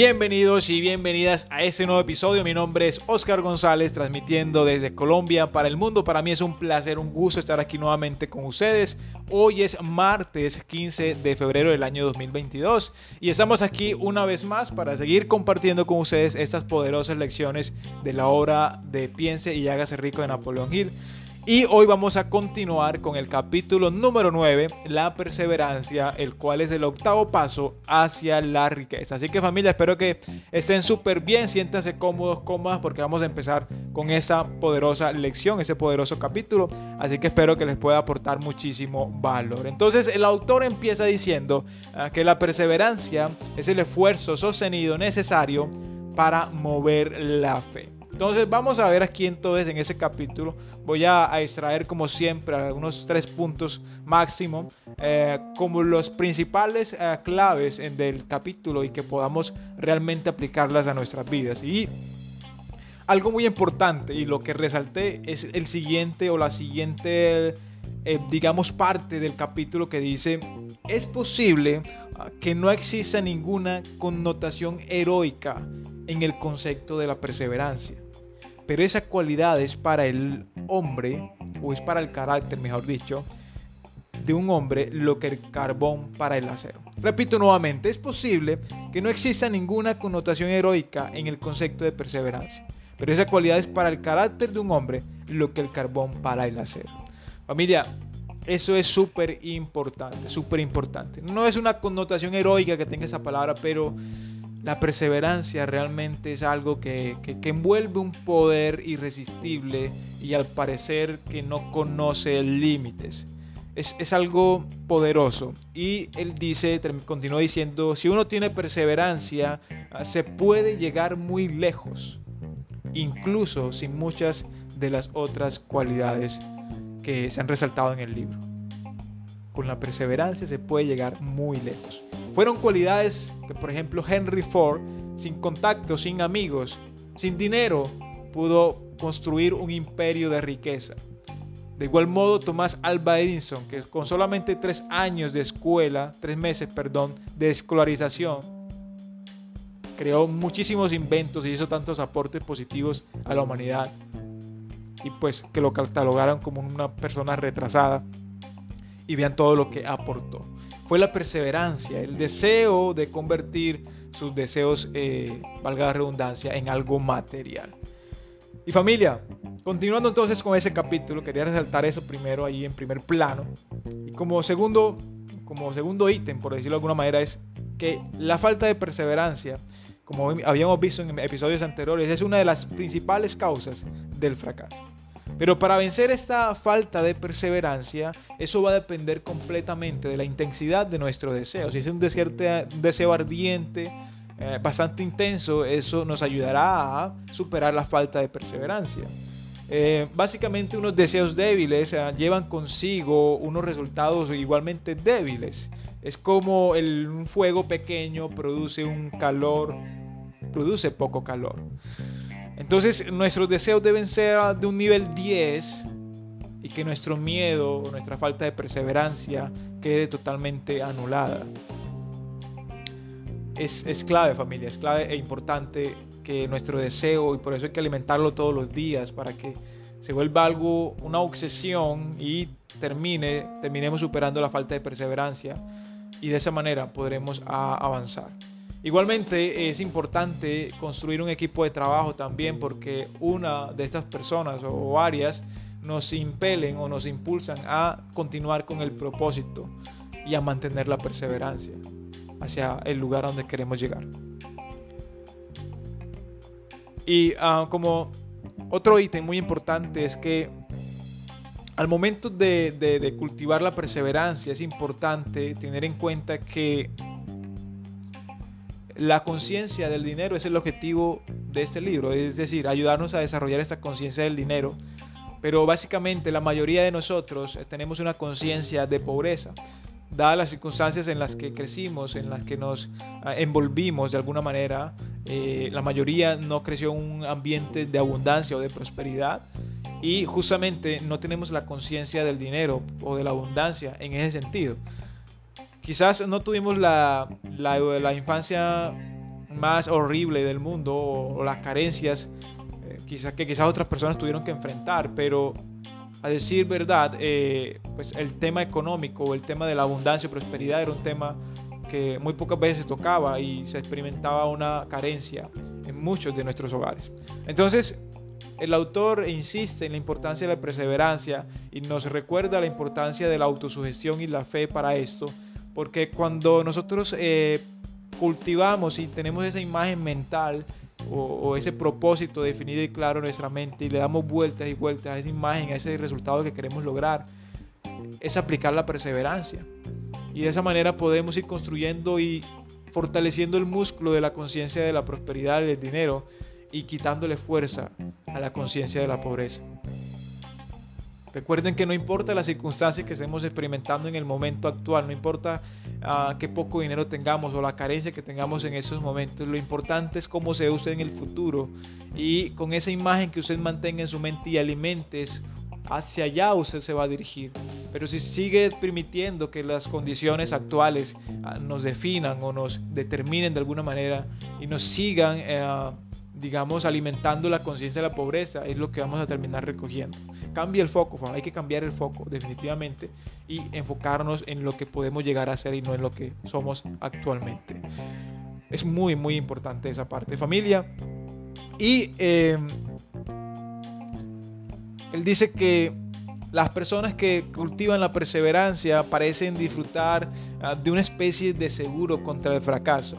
Bienvenidos y bienvenidas a este nuevo episodio. Mi nombre es Oscar González, transmitiendo desde Colombia para el mundo. Para mí es un placer, un gusto estar aquí nuevamente con ustedes. Hoy es martes 15 de febrero del año 2022 y estamos aquí una vez más para seguir compartiendo con ustedes estas poderosas lecciones de la obra de Piense y hágase rico de Napoleón Hill. Y hoy vamos a continuar con el capítulo número 9, la perseverancia, el cual es el octavo paso hacia la riqueza. Así que familia, espero que estén súper bien, siéntanse cómodos, cómodas, porque vamos a empezar con esa poderosa lección, ese poderoso capítulo. Así que espero que les pueda aportar muchísimo valor. Entonces el autor empieza diciendo ah, que la perseverancia es el esfuerzo sostenido necesario para mover la fe. Entonces vamos a ver aquí entonces en ese capítulo, voy a, extraer como siempre algunos tres puntos máximo eh, como los principales eh, claves del capítulo y que podamos realmente aplicarlas a nuestras vidas. Y algo muy importante y lo que resalté es el siguiente o la siguiente, eh, digamos, parte del capítulo que dice, es posible ah, que no exista ninguna connotación heroica en el concepto de la perseverancia pero esa cualidad es para el hombre, o es para el carácter, mejor dicho, de un hombre lo que el carbón para el acero. Repito nuevamente, es posible que no exista ninguna connotación heroica en el concepto de perseverancia, pero esa cualidad es para el carácter de un hombre lo que el carbón para el acero. Familia, eso es súper importante, súper importante. No es una connotación heroica que tenga esa palabra, pero la perseverancia realmente es algo que, envuelve un poder irresistible y al parecer que no conoce límites. Es, algo poderoso. Y él dice, continúa diciendo, si uno tiene perseverancia, ah, se puede llegar muy lejos, incluso sin muchas de las otras cualidades que se han resaltado en el libro. Con la perseverancia se puede llegar muy lejos. Fueron cualidades que, por ejemplo, Henry Ford, sin contacto, sin amigos, sin dinero, pudo construir un imperio de riqueza. De igual modo, Tomás Alba Edison, que con solamente tres años de escuela, tres meses, perdón, de escolarización, creó muchísimos inventos y hizo tantos aportes positivos a la humanidad. Y pues que lo catalogaron como una persona retrasada y vean todo lo que aportó fue la perseverancia, el deseo de convertir sus deseos, eh, valga la redundancia, en algo material. Y familia, continuando entonces con ese capítulo, quería resaltar eso primero ahí en primer plano. Y como segundo, como segundo ítem, por decirlo de alguna manera, es que la falta de perseverancia, como habíamos visto en episodios anteriores, es una de las principales causas del fracaso. Pero para vencer esta falta de perseverancia, eso va a depender completamente de la intensidad de nuestro deseo. Si es un, deseo ardiente, eh, bastante intenso, eso nos ayudará a superar la falta de perseverancia. Eh, básicamente unos deseos débiles eh, llevan consigo unos resultados igualmente débiles. Es como un fuego pequeño produce un calor, produce poco calor. Entonces nuestros deseos deben ser de un nivel 10 y que nuestro miedo, nuestra falta de perseverancia quede totalmente anulada. Es, es, clave familia, es clave e importante que nuestro deseo, y por eso hay que alimentarlo todos los días para que se vuelva algo, una obsesión y termine, terminemos superando la falta de perseverancia y de esa manera podremos avanzar. Igualmente es importante construir un equipo de trabajo también porque una de estas personas o varias nos impelen o nos impulsan a continuar con el propósito y a mantener la perseverancia hacia el lugar donde queremos llegar. Y ah, como otro ítem muy importante es que al momento de cultivar la perseverancia es importante tener en cuenta que la conciencia del dinero es el objetivo de este libro, es decir, ayudarnos a desarrollar esta conciencia del dinero. Pero básicamente la mayoría de nosotros eh, tenemos una conciencia de pobreza, dadas las circunstancias en las que crecimos, en las que nos ah, envolvimos de alguna manera. Eh, la mayoría no creció en un ambiente de abundancia o de prosperidad y justamente no tenemos la conciencia del dinero o de la abundancia en ese sentido. Quizás no tuvimos la, la, infancia más horrible del mundo o, las carencias eh, quizás que quizás otras personas tuvieron que enfrentar, pero a decir verdad, eh, pues el tema económico o el tema de la abundancia y prosperidad era un tema que muy pocas veces tocaba y se experimentaba una carencia en muchos de nuestros hogares. Entonces, el autor insiste en la importancia de la perseverancia y nos recuerda la importancia de la autosugestión y la fe para esto, porque cuando nosotros eh, cultivamos y tenemos esa imagen mental o, ese propósito definido y claro en nuestra mente y le damos vueltas y vueltas a esa imagen, a ese resultado que queremos lograr, es aplicar la perseverancia. Y de esa manera podemos ir construyendo y fortaleciendo el músculo de la conciencia de la prosperidad y del dinero y quitándole fuerza a la conciencia de la pobreza. Recuerden que no importa las circunstancias que estemos experimentando en el momento actual, no importa uh, qué poco dinero tengamos o la carencia que tengamos en esos momentos, lo importante es cómo se use en el futuro y con esa imagen que usted mantenga en su mente y alimentes, hacia allá usted se va a dirigir. Pero si sigue permitiendo que las condiciones actuales uh, nos definan o nos determinen de alguna manera y nos sigan... Uh, digamos, alimentando la conciencia de la pobreza, es lo que vamos a terminar recogiendo. Cambia el foco, hay que cambiar el foco definitivamente y enfocarnos en lo que podemos llegar a ser y no en lo que somos actualmente. Es muy, muy importante esa parte. Familia. Y em, él dice que las personas que cultivan la perseverancia parecen disfrutar ah, de una especie de seguro contra el fracaso.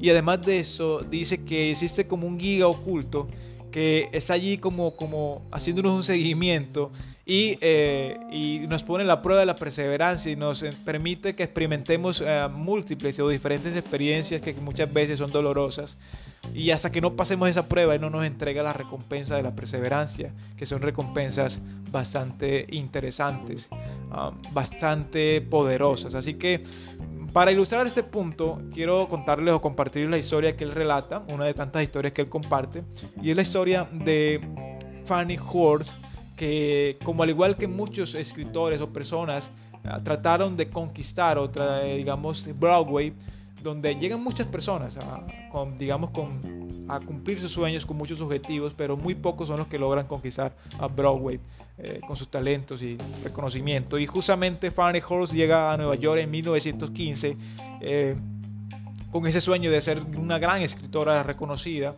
Y además de eso, dice que existe como un guía oculto que está allí como, como haciéndonos un seguimiento y, eh, y, nos pone la prueba de la perseverancia y nos permite que experimentemos eh, múltiples o diferentes experiencias que muchas veces son dolorosas. Y hasta que no pasemos esa prueba, Él no nos entrega la recompensa de la perseverancia, que son recompensas bastante interesantes, ah, bastante poderosas. Así que para ilustrar este punto, quiero contarles o compartirles la historia que él relata, una de tantas historias que él comparte, y es la historia de Fanny Horst, que como al igual que muchos escritores o personas ah, trataron de conquistar otra, digamos, Broadway, donde llegan muchas personas a, con, digamos, con, a cumplir sus sueños con muchos objetivos, pero muy pocos son los que logran conquistar a Broadway eh, con sus talentos y reconocimiento. Y justamente Fanny Horst llega a Nueva York en 1915 eh, con ese sueño de ser una gran escritora reconocida,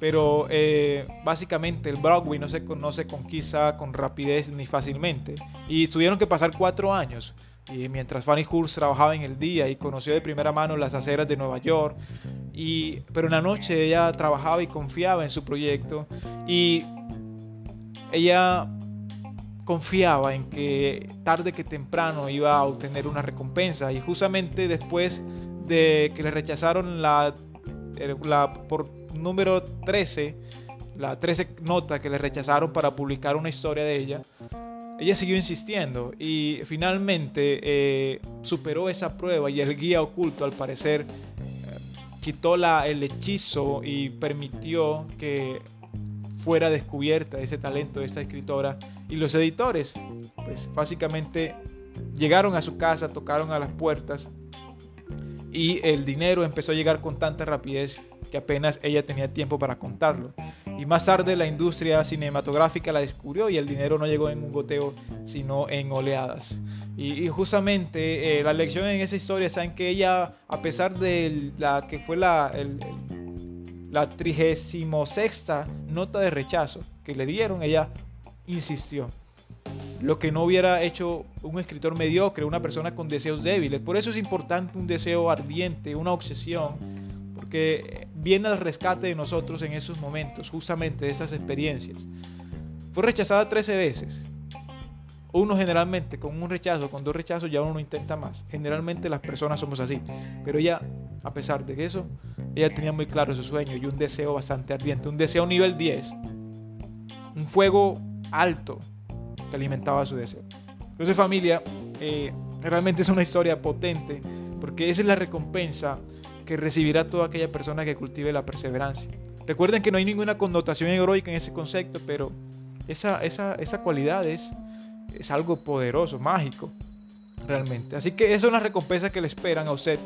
pero eh, básicamente el Broadway no se, no se conquista con rapidez ni fácilmente. Y tuvieron que pasar cuatro años. Y mientras Fanny Hurst trabajaba en el día y conoció de primera mano las aceras de Nueva York, y, pero en la noche ella trabajaba y confiaba en su proyecto. Y ella confiaba en que tarde que temprano iba a obtener una recompensa. Y justamente después de que le rechazaron la, la número 13, la 13 nota que le rechazaron para publicar una historia de ella, ella siguió insistiendo y finalmente eh, superó esa prueba y el guía oculto al parecer eh, quitó la, el hechizo y permitió que fuera descubierta ese talento de esta escritora y los editores pues básicamente llegaron a su casa, tocaron a las puertas y el dinero empezó a llegar con tanta rapidez que apenas ella tenía tiempo para contarlo. Y más tarde la industria cinematográfica la descubrió y el dinero no llegó en un goteo, sino en oleadas. Y, justamente eh, la lección en esa historia está en que ella, a pesar de la que fue la, la 36 nota de rechazo que le dieron, ella insistió lo que no hubiera hecho un escritor mediocre, una persona con deseos débiles. Por eso es importante un deseo ardiente, una obsesión, porque viene al rescate de nosotros en esos momentos, justamente de esas experiencias. Fue rechazada 13 veces. Uno generalmente con un rechazo, con dos rechazos ya uno no intenta más. Generalmente las personas somos así. Pero ella, a pesar de eso, ella tenía muy claro su sueño y un deseo bastante ardiente, un deseo nivel 10. Un fuego alto, que alimentaba su deseo. Entonces familia, eh, realmente es una historia potente porque esa es la recompensa que recibirá toda aquella persona que cultive la perseverancia. Recuerden que no hay ninguna connotación heroica en ese concepto, pero esa, esa, esa cualidad es, es algo poderoso, mágico, realmente. Así que esa es una recompensa que le esperan a usted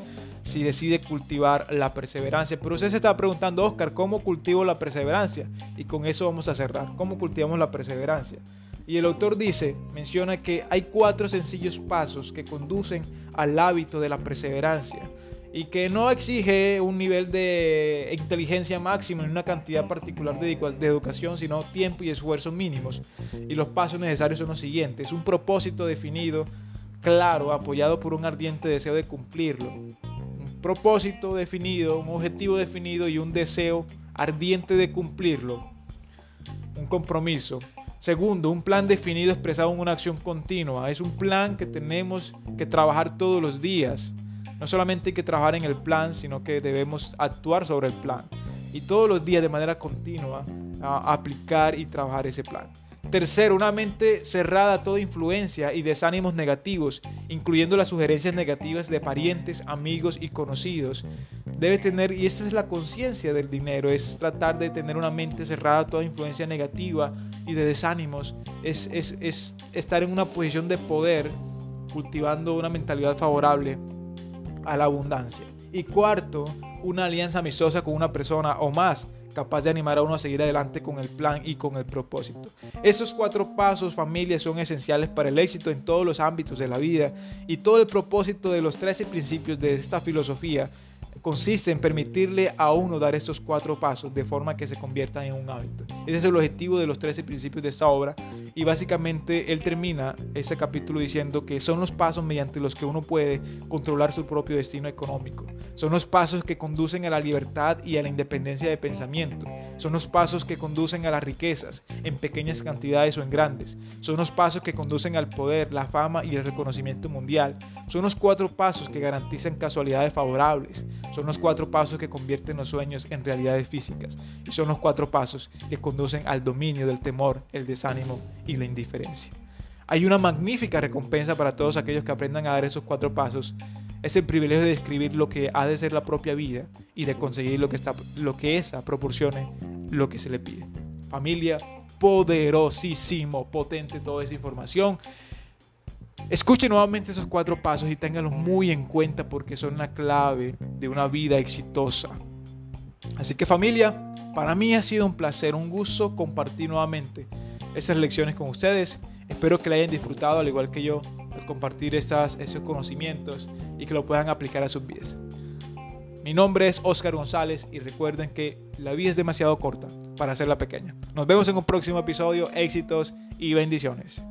si decide cultivar la perseverancia. Pero usted se está preguntando, Oscar, ¿cómo cultivo la perseverancia? Y con eso vamos a cerrar. ¿Cómo cultivamos la perseverancia? Y el autor dice, menciona que hay cuatro sencillos pasos que conducen al hábito de la perseverancia y que no exige un nivel de inteligencia máximo en una cantidad particular de, educación, sino tiempo y esfuerzos mínimos. Y los pasos necesarios son los siguientes. Un propósito definido, claro, apoyado por un ardiente deseo de cumplirlo. Un propósito definido, un objetivo definido y un deseo ardiente de cumplirlo. Un compromiso. Segundo, un plan definido expresado en una acción continua. Es un plan que tenemos que trabajar todos los días no solamente hay que trabajar en el plan, sino que debemos actuar sobre el plan. Y todos los días de manera continua aplicar y trabajar ese plan. Tercero, una mente cerrada a toda influencia y desánimos negativos, incluyendo las sugerencias negativas de parientes, amigos y conocidos. Debe tener, y esa es la conciencia del dinero, es tratar de tener una mente cerrada a toda influencia negativa y de desánimos, es, es, es estar en una posición de poder, cultivando una mentalidad favorable a la abundancia. Y cuarto, una alianza amistosa con una persona o más capaz de animar a uno a seguir adelante con el plan y con el propósito. Estos cuatro pasos, familia, son esenciales para el éxito en todos los ámbitos de la vida y todo el propósito de los 13 principios de esta filosofía consiste en permitirle a uno dar estos cuatro pasos de forma que se conviertan en un hábito. Ese es el objetivo de los 13 principios de esta obra y básicamente él termina ese capítulo diciendo que son los pasos mediante los que uno puede controlar su propio destino económico. Son los pasos que conducen a la libertad y a la independencia de pensamiento. Son los pasos que conducen a las riquezas, en pequeñas cantidades o en grandes. Son los pasos que conducen al poder, la fama y el reconocimiento mundial. Son los cuatro pasos que garantizan casualidades favorables. Son los cuatro pasos que convierten los sueños en realidades físicas. Y son los cuatro pasos que conducen al dominio del temor, el desánimo y la indiferencia. Hay una magnífica recompensa para todos aquellos que aprendan a dar esos cuatro pasos. Es el privilegio de describir lo que ha de ser la propia vida y de conseguir lo que, está, lo que esa proporcione lo que se le pide. Familia, poderosísimo, potente toda esa información. Escuche nuevamente esos cuatro pasos y ténganlos muy en cuenta porque son la clave de una vida exitosa. Así que familia, para mí ha sido un placer, un gusto compartir nuevamente estas lecciones con ustedes. Espero que la hayan disfrutado al igual que yo al compartir estas, esos conocimientos y que lo puedan aplicar a sus vidas. Mi nombre es Oscar González y recuerden que la vida es demasiado corta para hacerla pequeña. Nos vemos en un próximo episodio. Éxitos y bendiciones.